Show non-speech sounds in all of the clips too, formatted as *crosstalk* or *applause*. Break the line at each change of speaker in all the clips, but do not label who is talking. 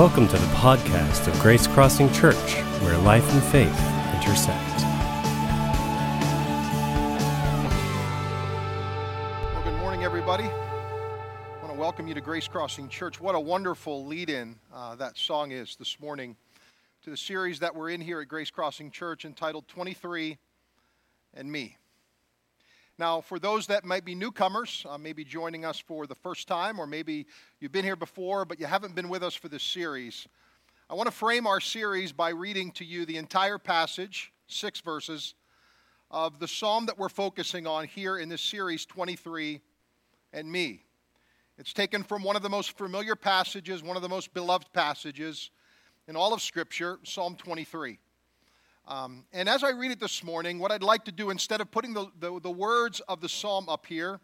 Welcome to the podcast of Grace Crossing Church, where life and faith intersect.
Well, good morning, everybody. I want to welcome you to Grace Crossing Church. What a wonderful lead in uh, that song is this morning to the series that we're in here at Grace Crossing Church entitled 23 and Me. Now, for those that might be newcomers, uh, maybe joining us for the first time, or maybe you've been here before but you haven't been with us for this series, I want to frame our series by reading to you the entire passage, six verses, of the psalm that we're focusing on here in this series, 23 and Me. It's taken from one of the most familiar passages, one of the most beloved passages in all of Scripture, Psalm 23. Um, and as I read it this morning, what I'd like to do, instead of putting the, the, the, words of the psalm up here,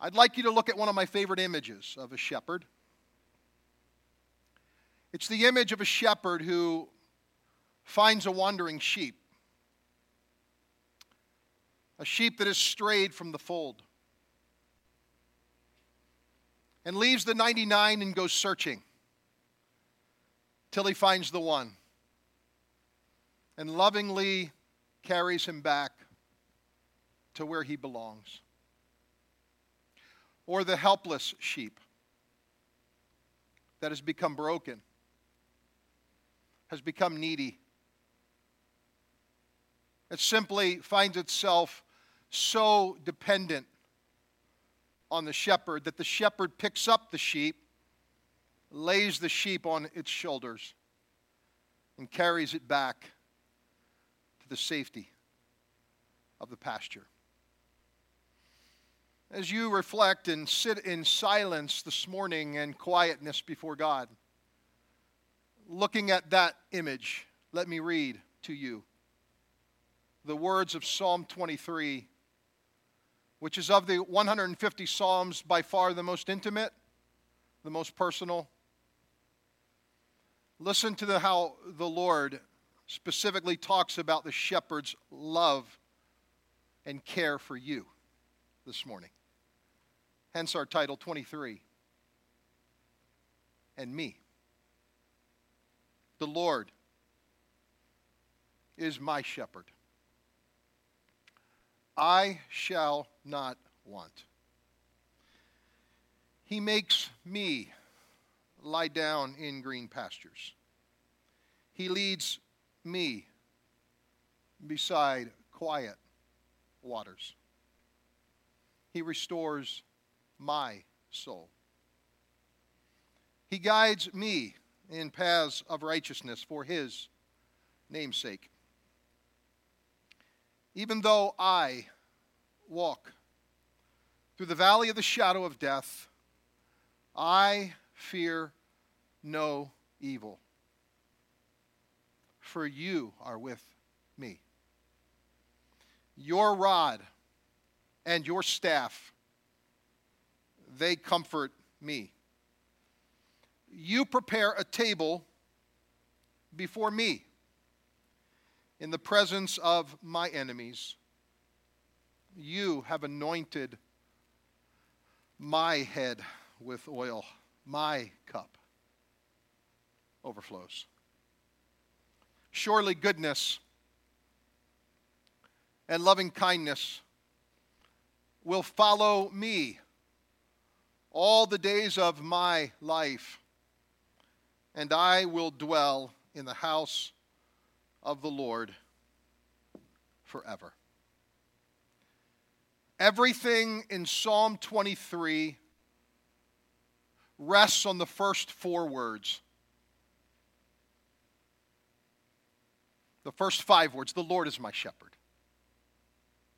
I'd like you to look at one of my favorite images of a shepherd. It's the image of a shepherd who finds a wandering sheep, a sheep that has strayed from the fold, and leaves the 99 and goes searching till he finds the one and lovingly carries him back to where he belongs. Or the helpless sheep that has become broken, has become needy. It simply finds itself so dependent on the shepherd that the shepherd picks up the sheep, lays the sheep on its shoulders, and carries it back the safety of the pasture. As you reflect and sit in silence this morning and quietness before God, looking at that image, let me read to you the words of Psalm 23, which is of the 150 Psalms by far the most intimate, the most personal. Listen to the, how the Lord specifically talks about the shepherd's love and care for you this morning. Hence our title 23 and me. The Lord is my shepherd. I shall not want. He makes me lie down in green pastures. He leads me beside quiet waters. He restores my soul. He guides me in paths of righteousness for his namesake. Even though I walk through the valley of the shadow of death, I fear no evil for you are with me. Your rod and your staff, they comfort me. You prepare a table before me in the presence of my enemies. You have anointed my head with oil. My cup overflows. Surely goodness and loving kindness will follow me all the days of my life, and I will dwell in the house of the Lord forever. Everything in Psalm 23 rests on the first four words The first five words The Lord is my shepherd.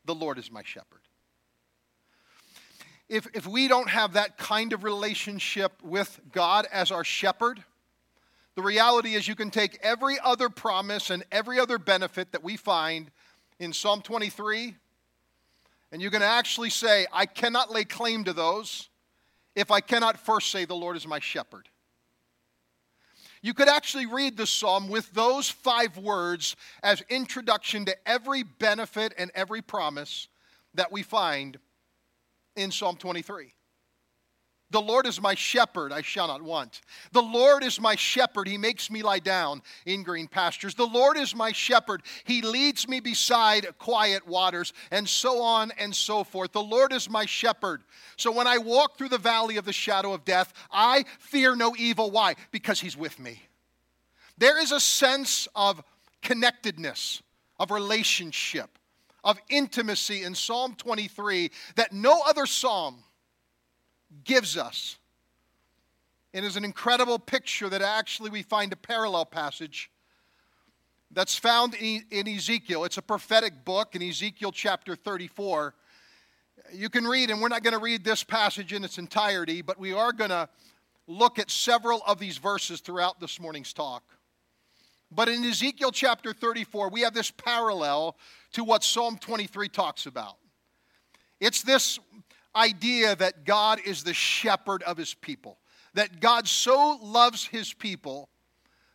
The Lord is my shepherd. If, if we don't have that kind of relationship with God as our shepherd, the reality is you can take every other promise and every other benefit that we find in Psalm 23, and you can actually say, I cannot lay claim to those if I cannot first say, The Lord is my shepherd. You could actually read the psalm with those five words as introduction to every benefit and every promise that we find in Psalm 23. The Lord is my shepherd, I shall not want. The Lord is my shepherd, he makes me lie down in green pastures. The Lord is my shepherd, he leads me beside quiet waters, and so on and so forth. The Lord is my shepherd. So when I walk through the valley of the shadow of death, I fear no evil. Why? Because he's with me. There is a sense of connectedness, of relationship, of intimacy in Psalm 23 that no other psalm gives us. It is an incredible picture that actually we find a parallel passage that's found in, Ezekiel. It's a prophetic book in Ezekiel chapter 34. You can read, and we're not going to read this passage in its entirety, but we are going to look at several of these verses throughout this morning's talk. But in Ezekiel chapter 34, we have this parallel to what Psalm 23 talks about. It's this idea that God is the shepherd of his people, that God so loves his people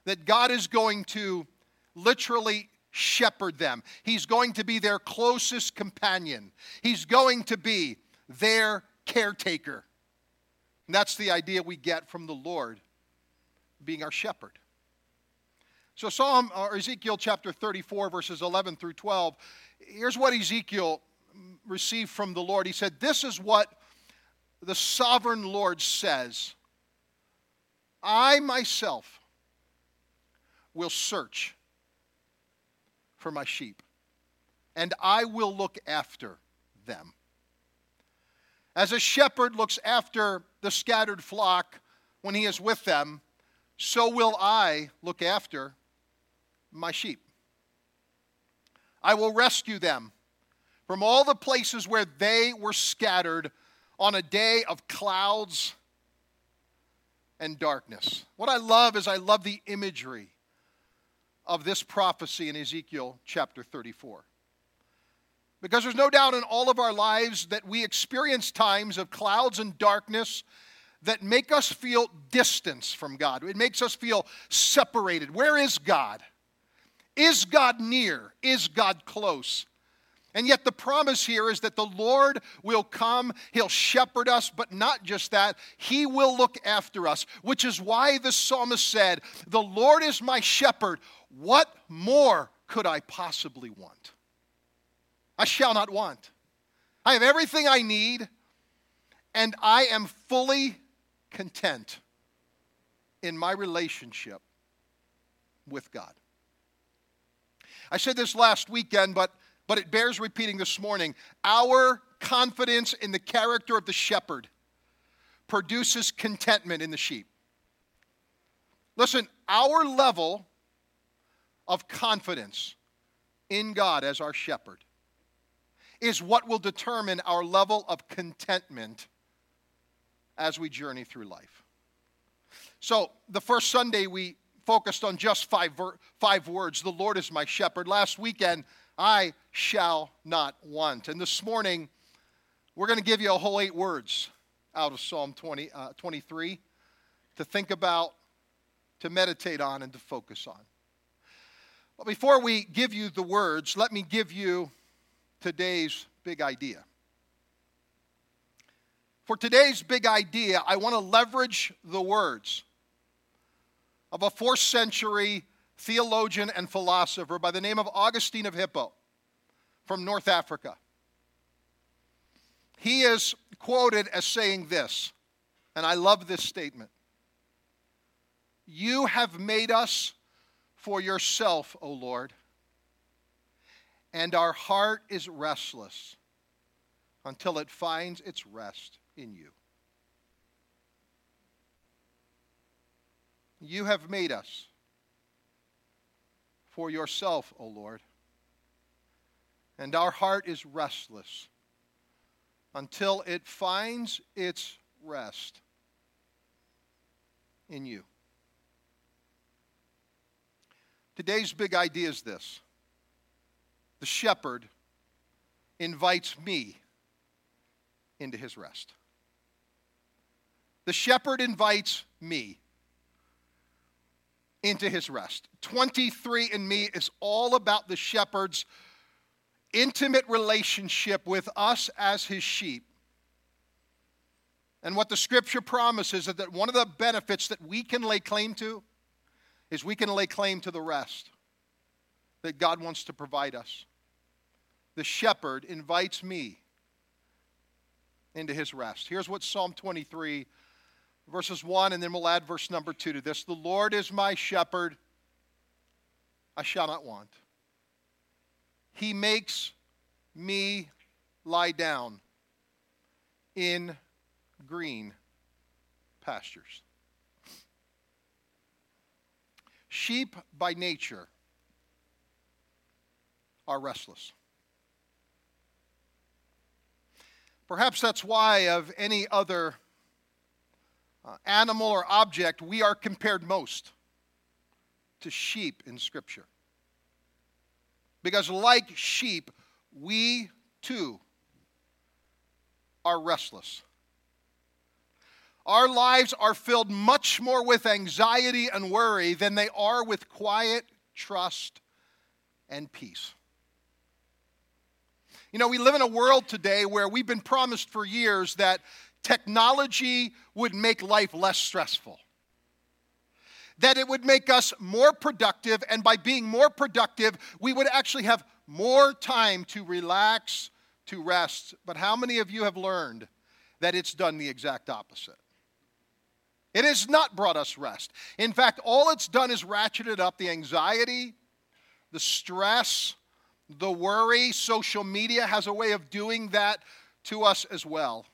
that God is going to literally shepherd them. He's going to be their closest companion, He's going to be their caretaker. And that's the idea we get from the Lord being our shepherd. So, Psalm or Ezekiel chapter 34, verses 11 through 12, here's what Ezekiel received from the Lord. He said, This is what the sovereign Lord says I myself will search for my sheep, and I will look after them. As a shepherd looks after the scattered flock when he is with them, so will I look after my sheep. I will rescue them from all the places where they were scattered on a day of clouds and darkness. What I love is I love the imagery of this prophecy in Ezekiel chapter 34. Because there's no doubt in all of our lives that we experience times of clouds and darkness that make us feel distance from God. It makes us feel separated. Where is God? Is God near? Is God close? And yet, the promise here is that the Lord will come, He'll shepherd us, but not just that, He will look after us, which is why the psalmist said, The Lord is my shepherd. What more could I possibly want? I shall not want. I have everything I need, and I am fully content in my relationship with God. I said this last weekend, but but it bears repeating this morning. Our confidence in the character of the shepherd produces contentment in the sheep. Listen, our level of confidence in God as our shepherd is what will determine our level of contentment as we journey through life. So, the first Sunday we focused on just five, ver- five words The Lord is my shepherd. Last weekend, I shall not want. And this morning, we're going to give you a whole eight words out of Psalm 20, uh, 23 to think about, to meditate on, and to focus on. But before we give you the words, let me give you today's big idea. For today's big idea, I want to leverage the words of a fourth century theologian and philosopher by the name of Augustine of Hippo from North Africa. He is quoted as saying this, and I love this statement You have made us for yourself, O Lord, and our heart is restless until it finds its rest in you. You have made us for yourself, O Lord. And our heart is restless until it finds its rest in you. Today's big idea is this the shepherd invites me into his rest. The shepherd invites me into his rest. 23 and me is all about the shepherd's intimate relationship with us as his sheep And what the scripture promises is that one of the benefits that we can lay claim to is we can lay claim to the rest that God wants to provide us. The shepherd invites me into his rest. Here's what Psalm 23, verses 1, and then we'll add verse number 2 to this The Lord is my shepherd, I shall not want. He makes me lie down in green pastures. Sheep by nature are restless. Perhaps that's why, of any other uh, animal or object, we are compared most to sheep in Scripture. Because, like sheep, we too are restless. Our lives are filled much more with anxiety and worry than they are with quiet trust and peace. You know, we live in a world today where we've been promised for years that technology would make life less stressful, that it would make us more productive, and by being more productive, we would actually have more time to relax, to rest. But how many of you have learned that it's done the exact opposite? It has not brought us rest. In fact, all it's done is ratcheted up the anxiety, the stress, the worry. Social media has a way of doing that to us as well.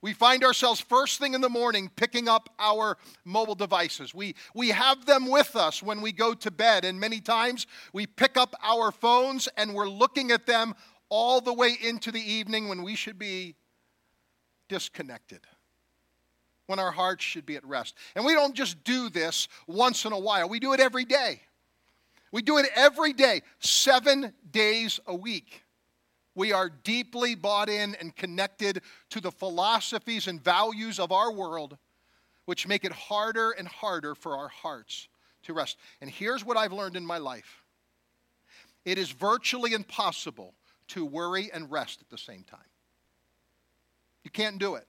We find ourselves first thing in the morning picking up our mobile devices. We, we have them with us when we go to bed, and many times we pick up our phones and we're looking at them all the way into the evening when we should be disconnected when our hearts should be at rest. And we don't just do this once in a while, we do it every day. We do it every day, seven days a week. We are deeply bought in and connected to the philosophies and values of our world, which make it harder and harder for our hearts to rest. And here's what I've learned in my life it is virtually impossible to worry and rest at the same time. You can't do it.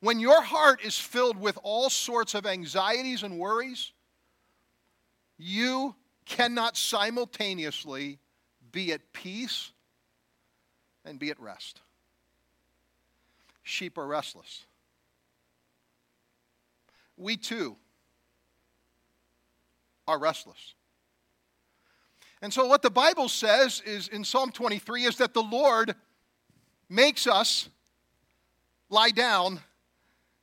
When your heart is filled with all sorts of anxieties and worries, you cannot simultaneously be at peace and be at rest. Sheep are restless. We too are restless. And so, what the Bible says is in Psalm 23 is that the Lord makes us lie down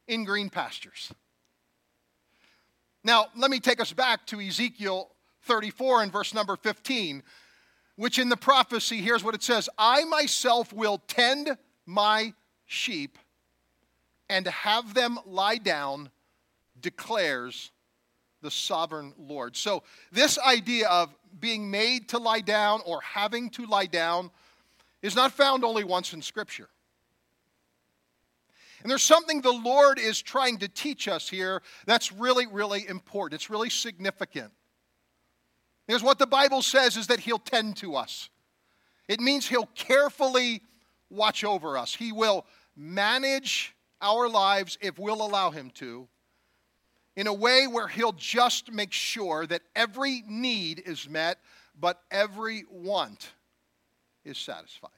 in green pastures. Now, let me take us back to Ezekiel 34 and verse number 15, which in the prophecy, here's what it says I myself will tend my sheep and have them lie down, declares the sovereign Lord. So, this idea of being made to lie down or having to lie down is not found only once in Scripture. And there's something the Lord is trying to teach us here that's really, really important. It's really significant. Because what the Bible says is that He'll tend to us, it means He'll carefully watch over us, He will manage our lives if we'll allow Him to. In a way where he'll just make sure that every need is met, but every want is satisfied.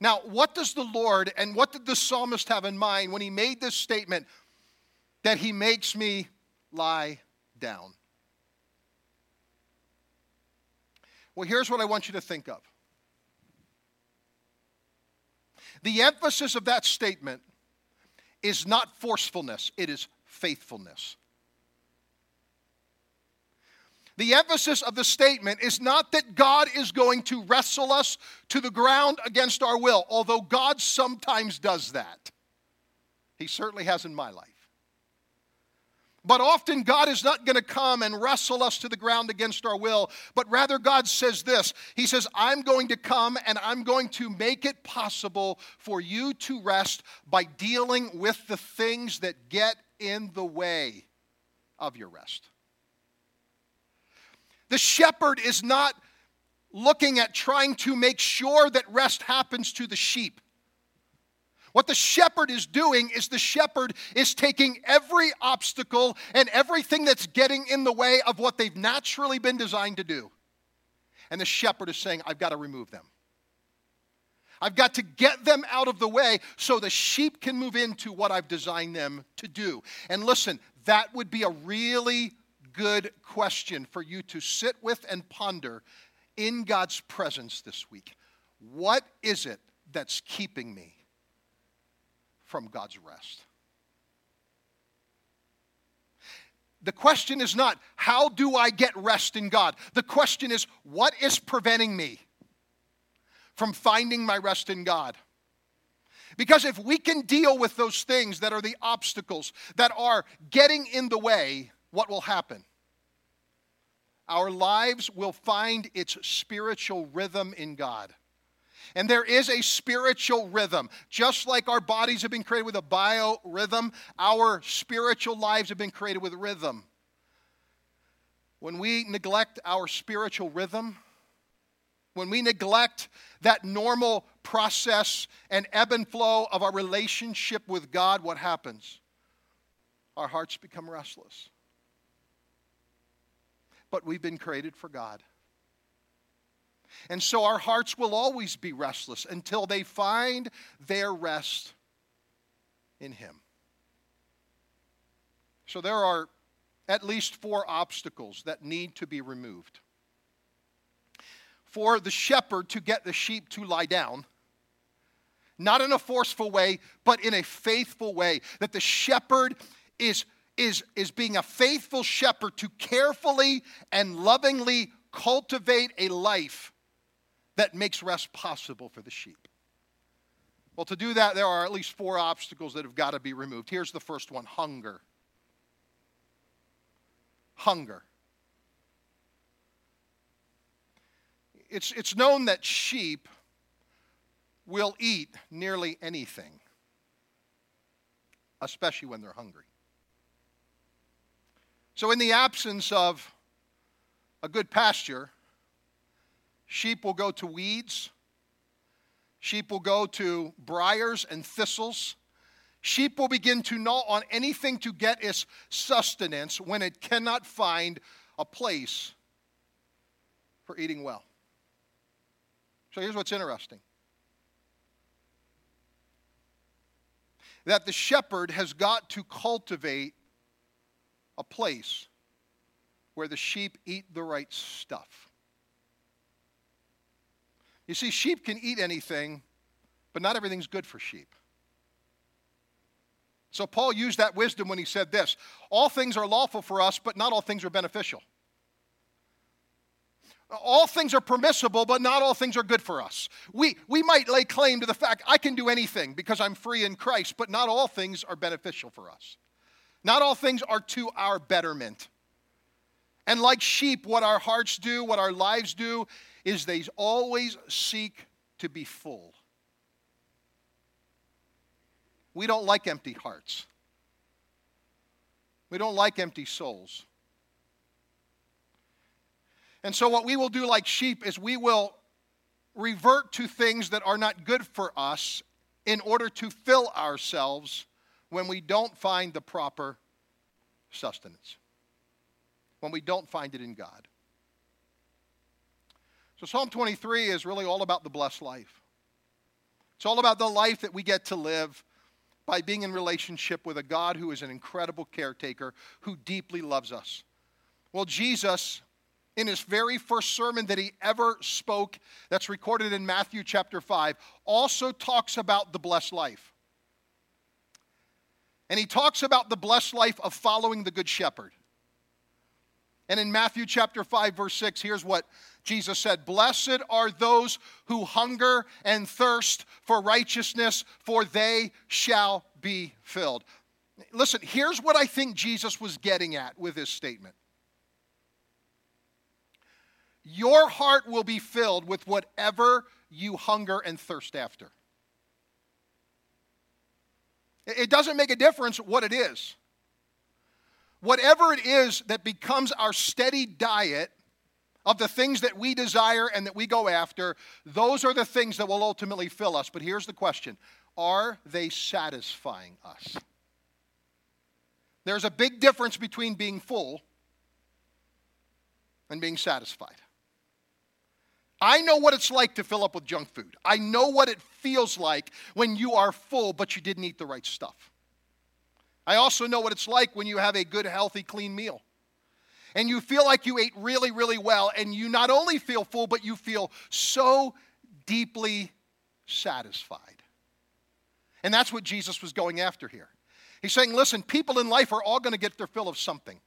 Now, what does the Lord and what did the psalmist have in mind when he made this statement that he makes me lie down? Well, here's what I want you to think of. The emphasis of that statement is not forcefulness, it is faithfulness. The emphasis of the statement is not that God is going to wrestle us to the ground against our will, although God sometimes does that. He certainly has in my life. But often God is not going to come and wrestle us to the ground against our will, but rather God says this He says, I'm going to come and I'm going to make it possible for you to rest by dealing with the things that get in the way of your rest. The shepherd is not looking at trying to make sure that rest happens to the sheep. What the shepherd is doing is the shepherd is taking every obstacle and everything that's getting in the way of what they've naturally been designed to do. And the shepherd is saying, I've got to remove them. I've got to get them out of the way so the sheep can move into what I've designed them to do. And listen, that would be a really good question for you to sit with and ponder in God's presence this week. What is it that's keeping me from God's rest? The question is not, how do I get rest in God? The question is, what is preventing me from finding my rest in God? Because if we can deal with those things that are the obstacles that are getting in the way, what will happen? Our lives will find its spiritual rhythm in God. And there is a spiritual rhythm. Just like our bodies have been created with a biorhythm, our spiritual lives have been created with rhythm. When we neglect our spiritual rhythm, when we neglect that normal process and ebb and flow of our relationship with God, what happens? Our hearts become restless. But we've been created for God. And so our hearts will always be restless until they find their rest in Him. So there are at least four obstacles that need to be removed. For the shepherd to get the sheep to lie down, not in a forceful way, but in a faithful way, that the shepherd is, is, is being a faithful shepherd to carefully and lovingly cultivate a life that makes rest possible for the sheep. Well, to do that, there are at least four obstacles that have got to be removed. Here's the first one hunger. Hunger. It's, it's known that sheep will eat nearly anything, especially when they're hungry. So, in the absence of a good pasture, Sheep will go to weeds. Sheep will go to briars and thistles. Sheep will begin to gnaw on anything to get its sustenance when it cannot find a place for eating well. So here's what's interesting that the shepherd has got to cultivate a place where the sheep eat the right stuff. You see, sheep can eat anything, but not everything's good for sheep. So Paul used that wisdom when he said this All things are lawful for us, but not all things are beneficial. All things are permissible, but not all things are good for us. We, we might lay claim to the fact I can do anything because I'm free in Christ, but not all things are beneficial for us. Not all things are to our betterment. And like sheep, what our hearts do, what our lives do, is they always seek to be full. We don't like empty hearts. We don't like empty souls. And so, what we will do like sheep is we will revert to things that are not good for us in order to fill ourselves when we don't find the proper sustenance, when we don't find it in God. So, Psalm 23 is really all about the blessed life. It's all about the life that we get to live by being in relationship with a God who is an incredible caretaker who deeply loves us. Well, Jesus, in his very first sermon that he ever spoke, that's recorded in Matthew chapter 5, also talks about the blessed life. And he talks about the blessed life of following the Good Shepherd. And in Matthew chapter 5, verse 6, here's what Jesus said Blessed are those who hunger and thirst for righteousness, for they shall be filled. Listen, here's what I think Jesus was getting at with his statement Your heart will be filled with whatever you hunger and thirst after. It doesn't make a difference what it is. Whatever it is that becomes our steady diet of the things that we desire and that we go after, those are the things that will ultimately fill us. But here's the question Are they satisfying us? There's a big difference between being full and being satisfied. I know what it's like to fill up with junk food. I know what it feels like when you are full, but you didn't eat the right stuff. I also know what it's like when you have a good, healthy, clean meal. And you feel like you ate really, really well, and you not only feel full, but you feel so deeply satisfied. And that's what Jesus was going after here. He's saying, listen, people in life are all going to get their fill of something.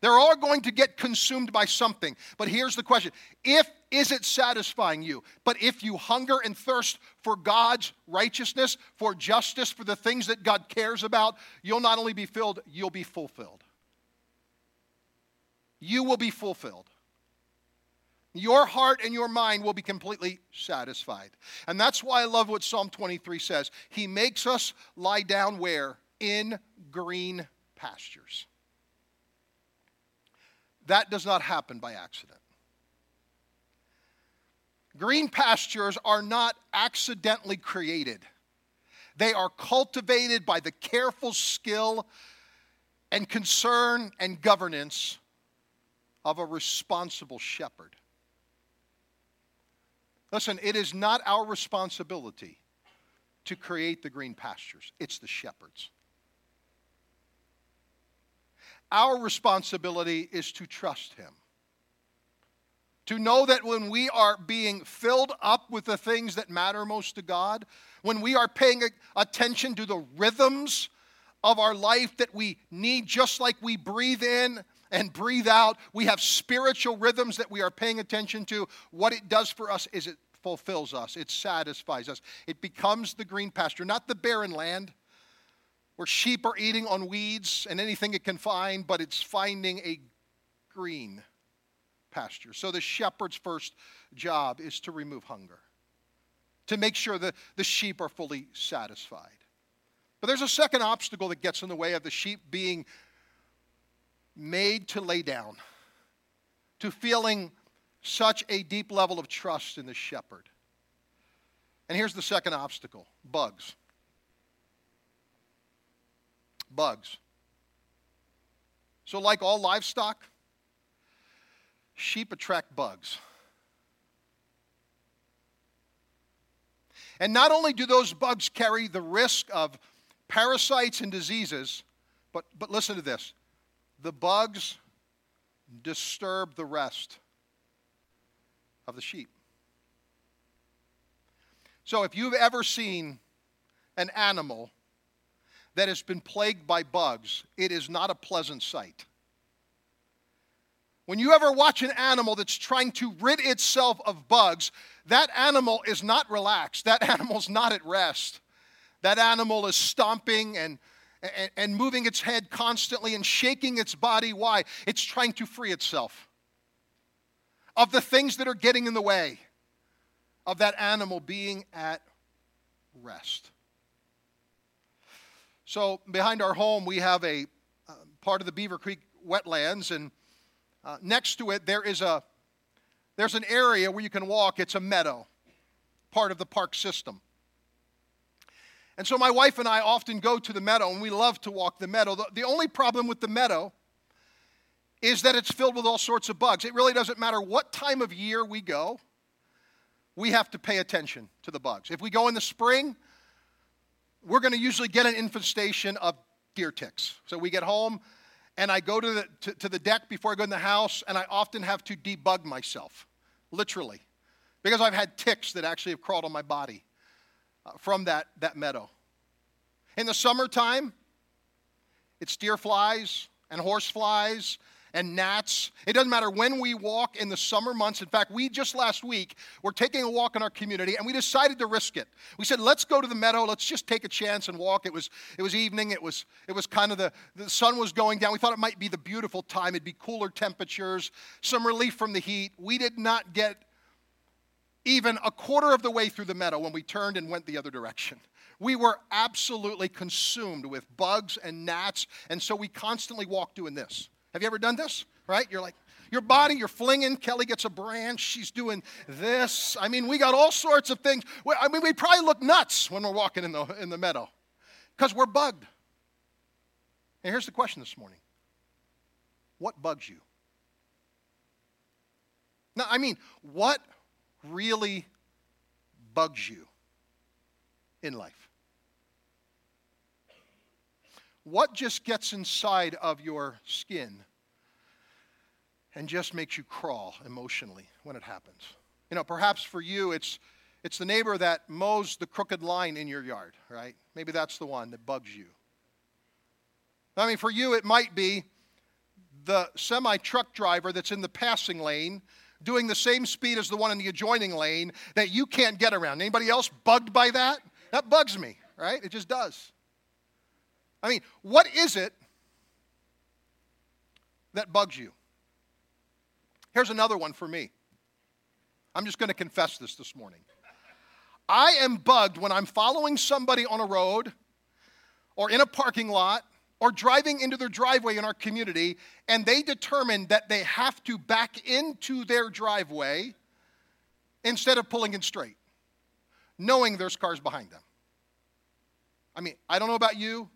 They're all going to get consumed by something. But here's the question if is it satisfying you? But if you hunger and thirst for God's righteousness, for justice, for the things that God cares about, you'll not only be filled, you'll be fulfilled. You will be fulfilled. Your heart and your mind will be completely satisfied. And that's why I love what Psalm 23 says. He makes us lie down where? In green pastures. That does not happen by accident. Green pastures are not accidentally created, they are cultivated by the careful skill and concern and governance of a responsible shepherd. Listen, it is not our responsibility to create the green pastures, it's the shepherd's. Our responsibility is to trust Him. To know that when we are being filled up with the things that matter most to God, when we are paying attention to the rhythms of our life that we need, just like we breathe in and breathe out, we have spiritual rhythms that we are paying attention to. What it does for us is it fulfills us, it satisfies us. It becomes the green pasture, not the barren land where sheep are eating on weeds and anything it can find, but it's finding a green pasture. So the shepherd's first job is to remove hunger, to make sure that the sheep are fully satisfied. But there's a second obstacle that gets in the way of the sheep being made to lay down, to feeling such a deep level of trust in the shepherd. And here's the second obstacle bugs bugs. So, like all livestock, sheep attract bugs. And not only do those bugs carry the risk of parasites and diseases, but, but listen to this the bugs disturb the rest of the sheep. So, if you've ever seen an animal that has been plagued by bugs, it is not a pleasant sight. When you ever watch an animal that's trying to rid itself of bugs, that animal is not relaxed. That *laughs* animal's not at rest. That animal is stomping and, and, and moving its head constantly and shaking its body. Why? It's trying to free itself of the things that are getting in the way of that animal being at rest. So, behind our home, we have a uh, part of the Beaver Creek wetlands, and uh, next to it, there is a there's an area where you can walk. It's a meadow, part of the park system. And so, my wife and I often go to the meadow, and we love to walk the meadow. The, the only problem with the meadow is that it's filled with all sorts of bugs. It really doesn't matter what time of year we go, we have to pay attention to the bugs. If we go in the spring, we're going to usually get an infestation of deer ticks. So we get home, and I go to the, to, to, the deck before I go in the house, and I often have to debug myself, literally, because I've had ticks that actually have crawled on my body uh, from that, that meadow. In the summertime, it's deer flies and horse flies and gnats. It doesn't matter when we walk in the summer months. In fact, we just last week were taking a walk in our community and we decided to risk it. We said, let's go to the meadow, let's just take a chance and walk. It was it was evening, it was it was kind of the the sun was going down. We thought it might be the beautiful time, it'd be cooler temperatures, some relief from the heat. We did not get even a quarter of the way through the meadow when we turned and went the other direction. We were absolutely consumed with bugs and gnats, and so we constantly walked doing this. Have you ever done this? Right? You're like, your body, you're flinging. Kelly gets a branch. She's doing this. I mean, we got all sorts of things. I mean, we probably look nuts when we're walking in the, in the meadow because we're bugged. And here's the question this morning What bugs you? Now, I mean, what really bugs you in life? What just gets inside of your skin and just makes you crawl emotionally when it happens? You know, perhaps for you, it's, it's the neighbor that mows the crooked line in your yard, right? Maybe that's the one that bugs you. I mean, for you, it might be the semi truck driver that's in the passing lane doing the same speed as the one in the adjoining lane that you can't get around. Anybody else bugged by that? That bugs me, right? It just does. I mean, what is it that bugs you? Here's another one for me. I'm just going to confess this this morning. I am bugged when I'm following somebody on a road or in a parking lot or driving into their driveway in our community and they determine that they have to back into their driveway instead of pulling in straight, knowing there's cars behind them. I mean, I don't know about you,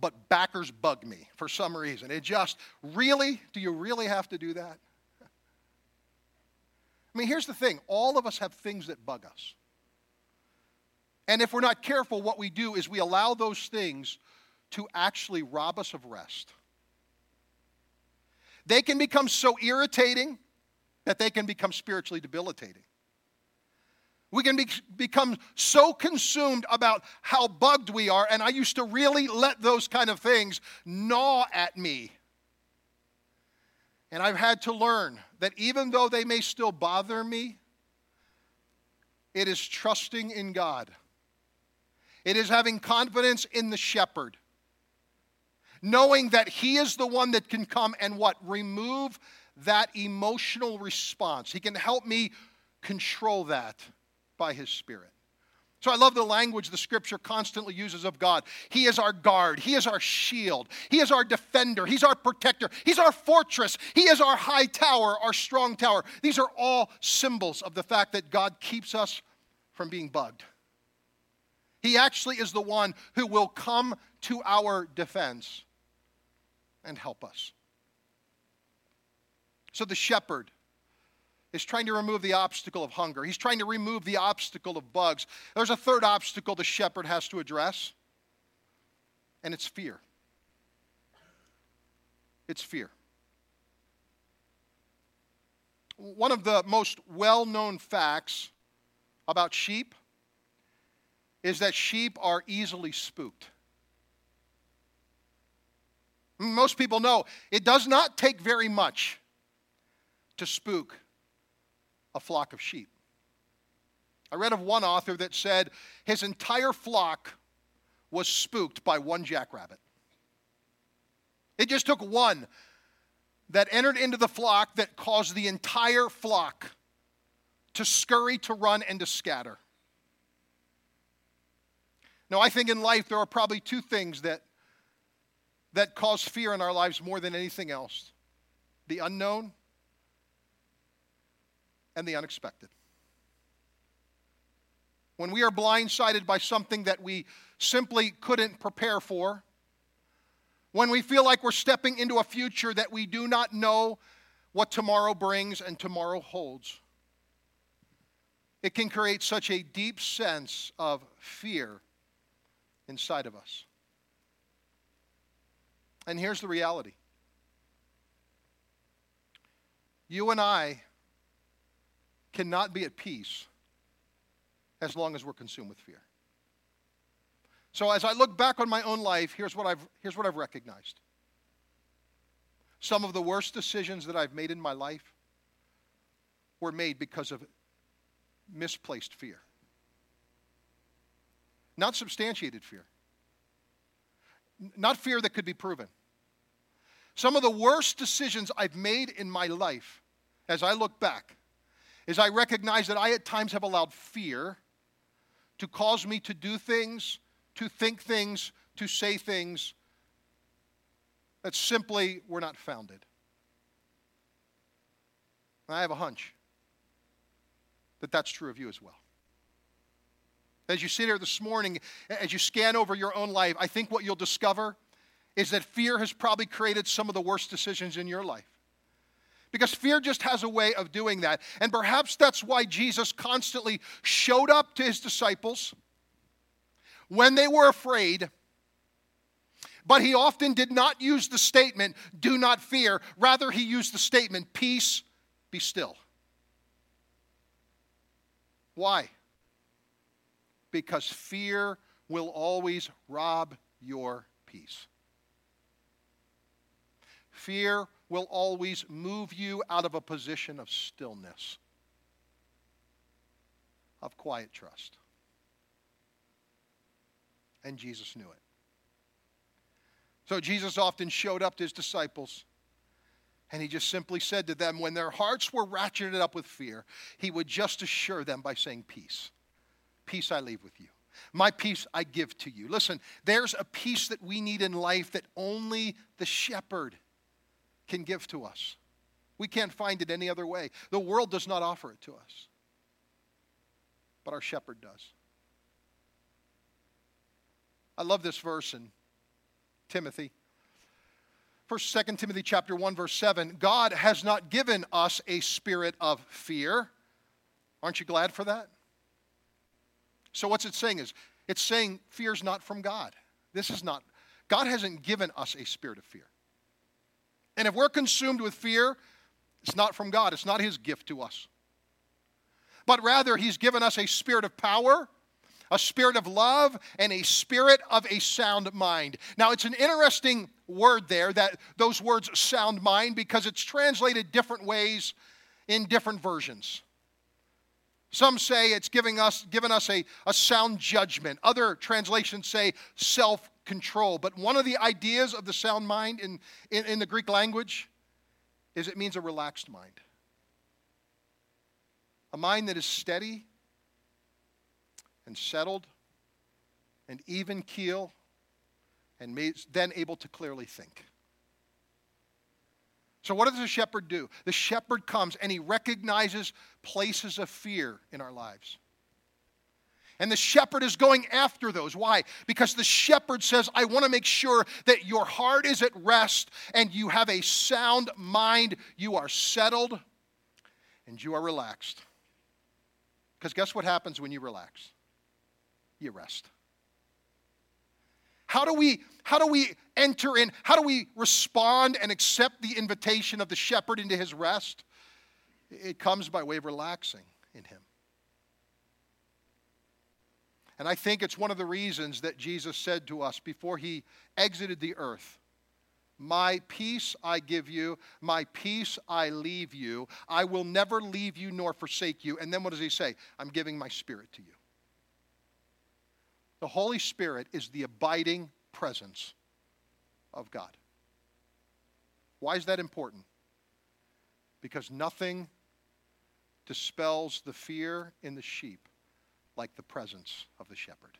but backers bug me for some reason. It just, really? Do you really have to do that? I mean, here's the thing all of us have things that bug us. And if we're not careful, what we do is we allow those things to actually rob us of rest. They can become so irritating that they can become spiritually debilitating. We can be, become so consumed about how bugged we are, and I used to really let those kind of things gnaw at me. And I've had to learn that even though they may still bother me, it is trusting in God. It is having confidence in the shepherd. Knowing that he is the one that can come and what? Remove that emotional response. He can help me control that by His Spirit. So I love the language the scripture constantly uses of God. He is our guard. He is our shield. He is our defender. He's our protector. He's our fortress. He is our high tower, our strong tower. These are all symbols of the fact that God keeps us from being bugged. He actually is the one who will come to our defense and help us. So the shepherd is trying to remove the obstacle of hunger. He's trying to remove the obstacle of bugs. There's a third obstacle the shepherd has to address, and it's fear. It's fear. One of the most well known facts about sheep is that sheep are easily spooked. Most people know it does not take very much to spook a flock of sheep. I read of one author that said his entire flock was spooked by one jackrabbit. It just took one that entered into the flock that caused the entire flock to scurry, to run, and to scatter. Now, I think in life there are probably two things that, that cause fear in our lives more than anything else the unknown and the unexpected. When we are blindsided by something that we simply couldn't prepare for, when we feel like we're stepping into a future that we do not know what tomorrow brings and tomorrow holds, it can create such a deep sense of fear inside of us. And here's the reality you and I cannot be at peace as long as we're consumed with fear. So as I look back on my own life, here's what I've, here's what I've recognized. Some of the worst decisions that I've made in my life were made because of misplaced fear. Not substantiated fear. Not fear that could be proven. Some of the worst decisions I've made in my life, as I look back, is I recognize that I at times have allowed fear to cause me to do things, to think things, to say things that simply were not founded. I have a hunch that that's true of you as well. As you sit here this morning, as you scan over your own life, I think what you'll discover is that fear has probably created some of the worst decisions in your life. Because fear just has a way of doing that. And perhaps that's why Jesus constantly showed up to his disciples when they were afraid. But he often did not use the statement, do not fear. Rather, he used the statement, peace, be still. Why? Because fear will always rob your peace. Fear will always move you out of a position of stillness, of quiet trust. And Jesus knew it. So Jesus often showed up to his disciples. And he just simply said to them, when their hearts were ratcheted up with fear, he would just assure them by saying, Peace. Peace I leave with you. My peace I give to you. Listen, there's a peace that we need in life that only the shepherd can give to us. We can't find it any other way. The world does not offer it to us, but our shepherd does. I love this verse in Timothy. First, Second Timothy chapter 1, verse 7. God has not given us a spirit of fear. Aren't you glad for that? So what's it saying is it's saying fear is not from God. This is not God hasn't given us a spirit of fear. And if we're consumed with fear, it's not from God, it's not His gift to us. But rather, He's given us a spirit of power, a spirit of love, and a spirit of a sound mind. Now, it's an interesting word there, that those words sound mind, because it's translated different ways in different versions. Some say it's giving us, given us a, a sound judgment. Other translations say self control. But one of the ideas of the sound mind in, in, in the Greek language is it means a relaxed mind. A mind that is steady and settled and even keel and then able to clearly think. So, what does the shepherd do? The shepherd comes and he recognizes places of fear in our lives. And the shepherd is going after those. Why? Because the shepherd says, I want to make sure that your heart is at rest and you have a sound mind, you are settled, and you are relaxed. Because guess what happens when you relax? You rest. How do we how do we enter in? How do we respond and accept the invitation of the shepherd into his rest? It comes by way of relaxing in him. And I think it's one of the reasons that Jesus said to us before he exited the earth My peace I give you, my peace I leave you. I will never leave you nor forsake you. And then what does he say? I'm giving my spirit to you. The Holy Spirit is the abiding presence of God. Why is that important? Because nothing dispels the fear in the sheep like the presence of the shepherd.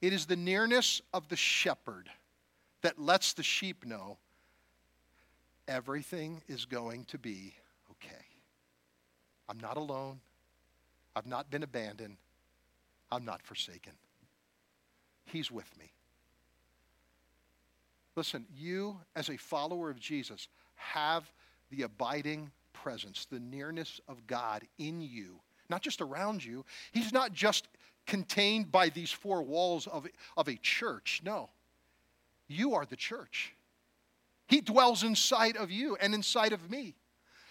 It is the nearness of the shepherd that lets the sheep know everything is going to be okay. I'm not alone. I've not been abandoned. I'm not forsaken. He's with me. Listen, you as a follower of Jesus have the abiding presence, the nearness of God in you not just around you. He's not just contained by these four walls of, of a church. No, you are the church. He dwells inside of you and inside of me.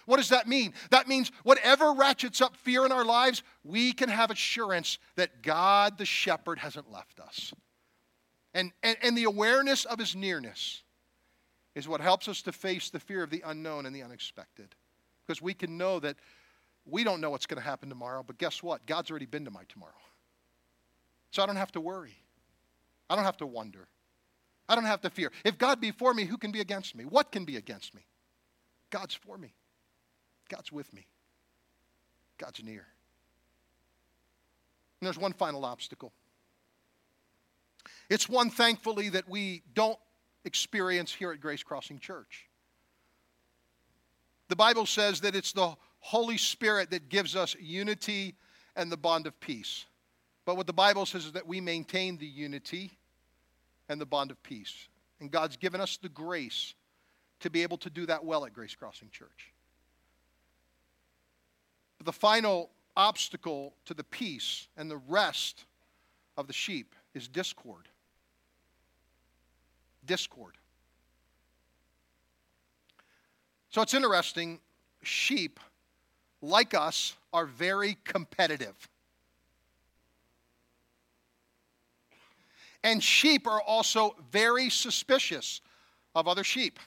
What does that mean? That means whatever ratchets up fear in our lives, we can have assurance that God the shepherd hasn't left us. And, and, and the awareness of his nearness is what helps us to face the fear of the unknown and the unexpected. Because we can know that we don't know what's going to happen tomorrow, but guess what? God's already been to my tomorrow. So I don't have to worry. I don't have to wonder. I don't have to fear. If God be for me, who can be against me? What can be against me? God's for me. God's with me. God's near. And there's one final obstacle. It's one, thankfully, that we don't experience here at Grace Crossing Church. The Bible says that it's the Holy Spirit that gives us unity and the bond of peace. But what the Bible says is that we maintain the unity and the bond of peace. And God's given us the grace to be able to do that well at Grace Crossing Church. But the final obstacle to the peace and the rest of the sheep is discord. Discord. So it's interesting, sheep, like us, are very competitive. And sheep are also very suspicious of other sheep.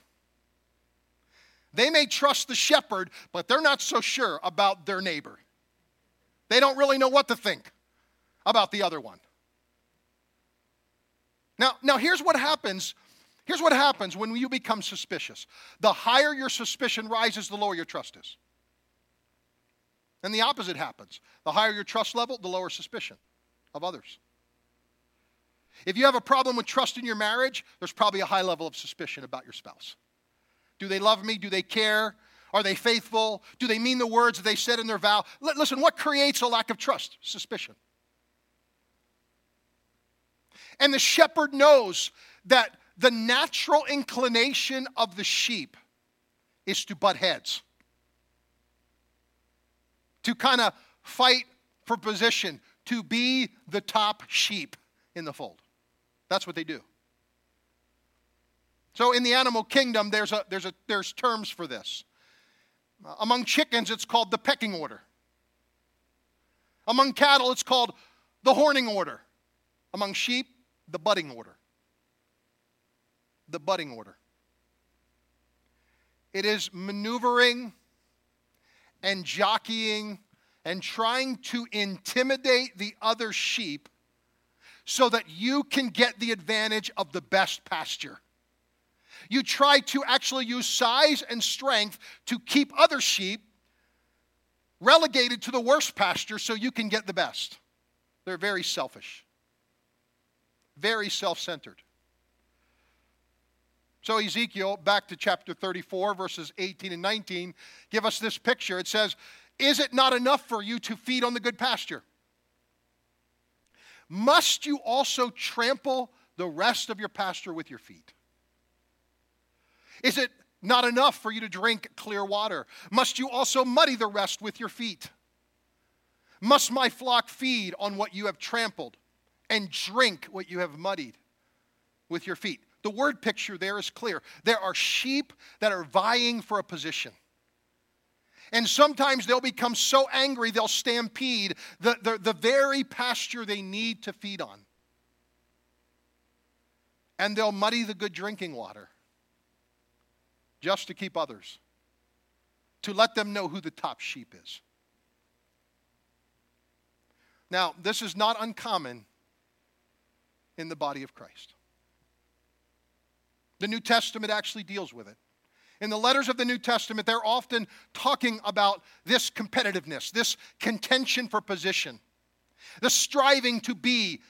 They may trust the shepherd, but they're not so sure about their neighbor. They don't really know what to think about the other one. Now, now here's what happens. Here's what happens when you become suspicious. The higher your suspicion rises, the lower your trust is. And the opposite happens. The higher your trust level, the lower suspicion of others. If you have a problem with trust in your marriage, there's probably a high level of suspicion about your spouse. Do they love me? Do they care? Are they faithful? Do they mean the words that they said in their vow? L- listen, what creates a lack of trust? Suspicion. And the shepherd knows that the natural inclination of the sheep is to butt heads, to kind of fight for position, to be the top sheep in the fold. That's what they do. So in the animal kingdom, there's, a, there's, a, there's terms for this. Among chickens, it's called the pecking order. Among cattle, it's called the horning order. Among sheep, the butting order. The butting order. It is maneuvering and jockeying and trying to intimidate the other sheep so that you can get the advantage of the best pasture. You try to actually use size and strength to keep other sheep relegated to the worst pasture so you can get the best. They're very selfish, very self centered. So, Ezekiel, back to chapter 34, verses 18 and 19, give us this picture. It says, Is it not enough for you to feed on the good pasture? Must you also trample the rest of your pasture with your feet? Is it not enough for you to drink clear water? Must you also muddy the rest with your feet? Must my flock feed on what you have trampled and drink what you have muddied with your feet? The word picture there is clear. There are sheep that are vying for a position. And sometimes they'll become so angry they'll stampede the, the, the very pasture they need to feed on. And they'll muddy the good drinking water just to keep others, to let them know who the top sheep is. Now, this is not uncommon in the body of Christ. The New Testament actually deals with it. In the letters of the New Testament, they're often talking about this competitiveness, this contention for position, the striving to be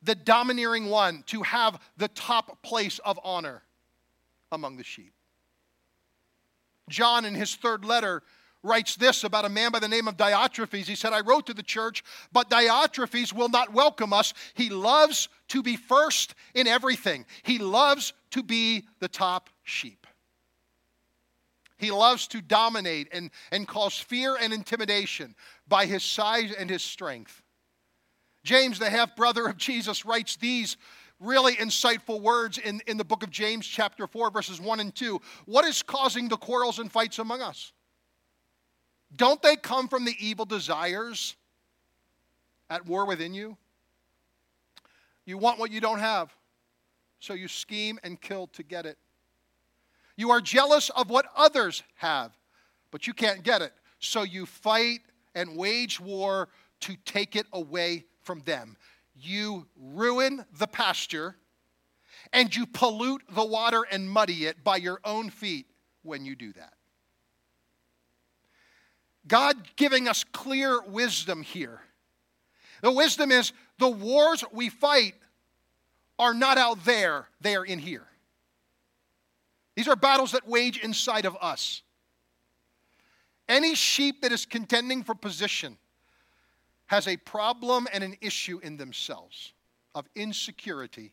the domineering one, to have the top place of honor among the sheep. John, in his third letter, writes this about a man by the name of Diotrephes. He said, I wrote to the church, but Diotrephes will not welcome us. He loves to be first in everything, he loves to be the top sheep. He loves to dominate and, and cause fear and intimidation by his size and his strength. James, the half brother of Jesus, writes these really insightful words in, in the book of James, chapter 4, verses 1 and 2. What is causing the quarrels and fights among us? Don't they come from the evil desires at war within you? You want what you don't have, so you scheme and kill to get it. You are jealous of what others have, but you can't get it, so you fight and wage war to take it away from them you ruin the pasture and you pollute the water and muddy it by your own feet when you do that. God giving us clear wisdom here. The wisdom is the wars we fight are not out there, they are in here. These are battles that wage inside of us. Any sheep that is contending for position has a problem and an issue in themselves of insecurity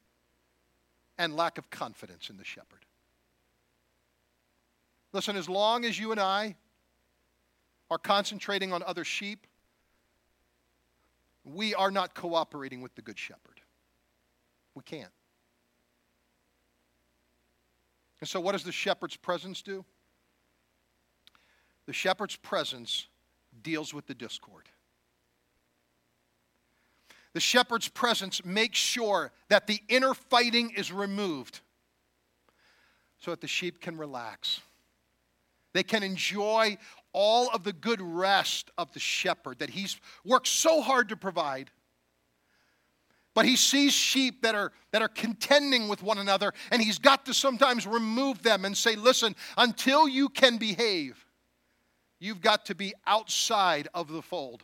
and lack of confidence in the shepherd. Listen, as long as you and I are concentrating on other sheep, we are not cooperating with the Good Shepherd. We can't. And so, what does the shepherd's presence do? The shepherd's presence deals with the discord. The shepherd's presence makes sure that the inner fighting is removed so that the sheep can relax. They can enjoy all of the good rest of the shepherd that he's worked so hard to provide. But he sees sheep that are, that are contending with one another, and he's got to sometimes remove them and say, Listen, until you can behave, you've got to be outside of the fold.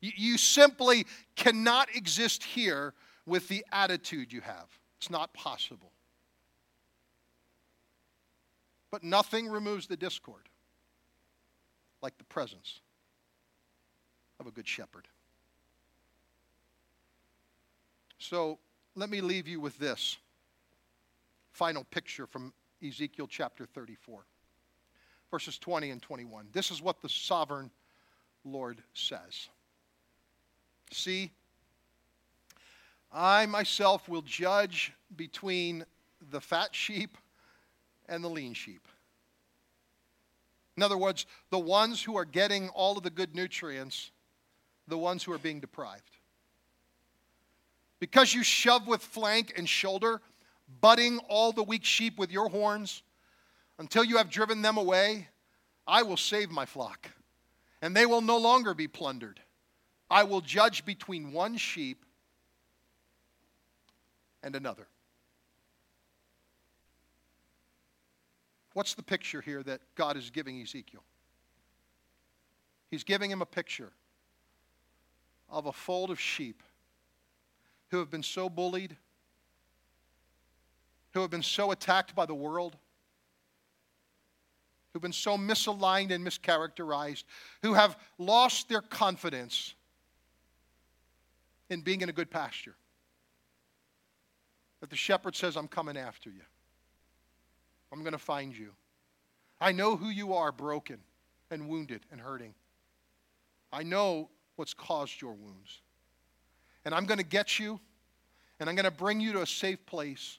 You, you simply cannot exist here with the attitude you have. It's not possible. But nothing removes the discord like the presence of a good shepherd. So let me leave you with this final picture from Ezekiel chapter 34, verses 20 and 21. This is what the sovereign Lord says See, I myself will judge between the fat sheep and the lean sheep. In other words, the ones who are getting all of the good nutrients, the ones who are being deprived. Because you shove with flank and shoulder, butting all the weak sheep with your horns, until you have driven them away, I will save my flock, and they will no longer be plundered. I will judge between one sheep and another. What's the picture here that God is giving Ezekiel? He's giving him a picture of a fold of sheep who have been so bullied, who have been so attacked by the world, who've been so misaligned and mischaracterized, who have lost their confidence in being in a good pasture. That the shepherd says, I'm coming after you. I'm going to find you. I know who you are, broken and wounded and hurting. I know what's caused your wounds. And I'm going to get you, and I'm going to bring you to a safe place,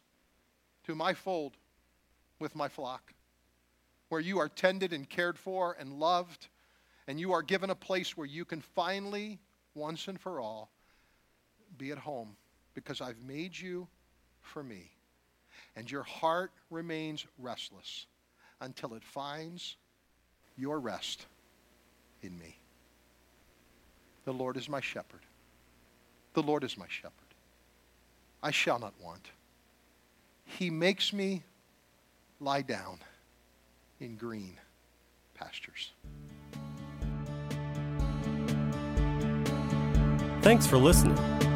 to my fold with my flock, where you are tended and cared for and loved, and you are given a place where you can finally, once and for all, be at home because I've made you for me and your heart remains restless until it finds your rest in me. The Lord is my shepherd. The Lord is my shepherd. I shall not want. He makes me lie down in green pastures.
Thanks for listening.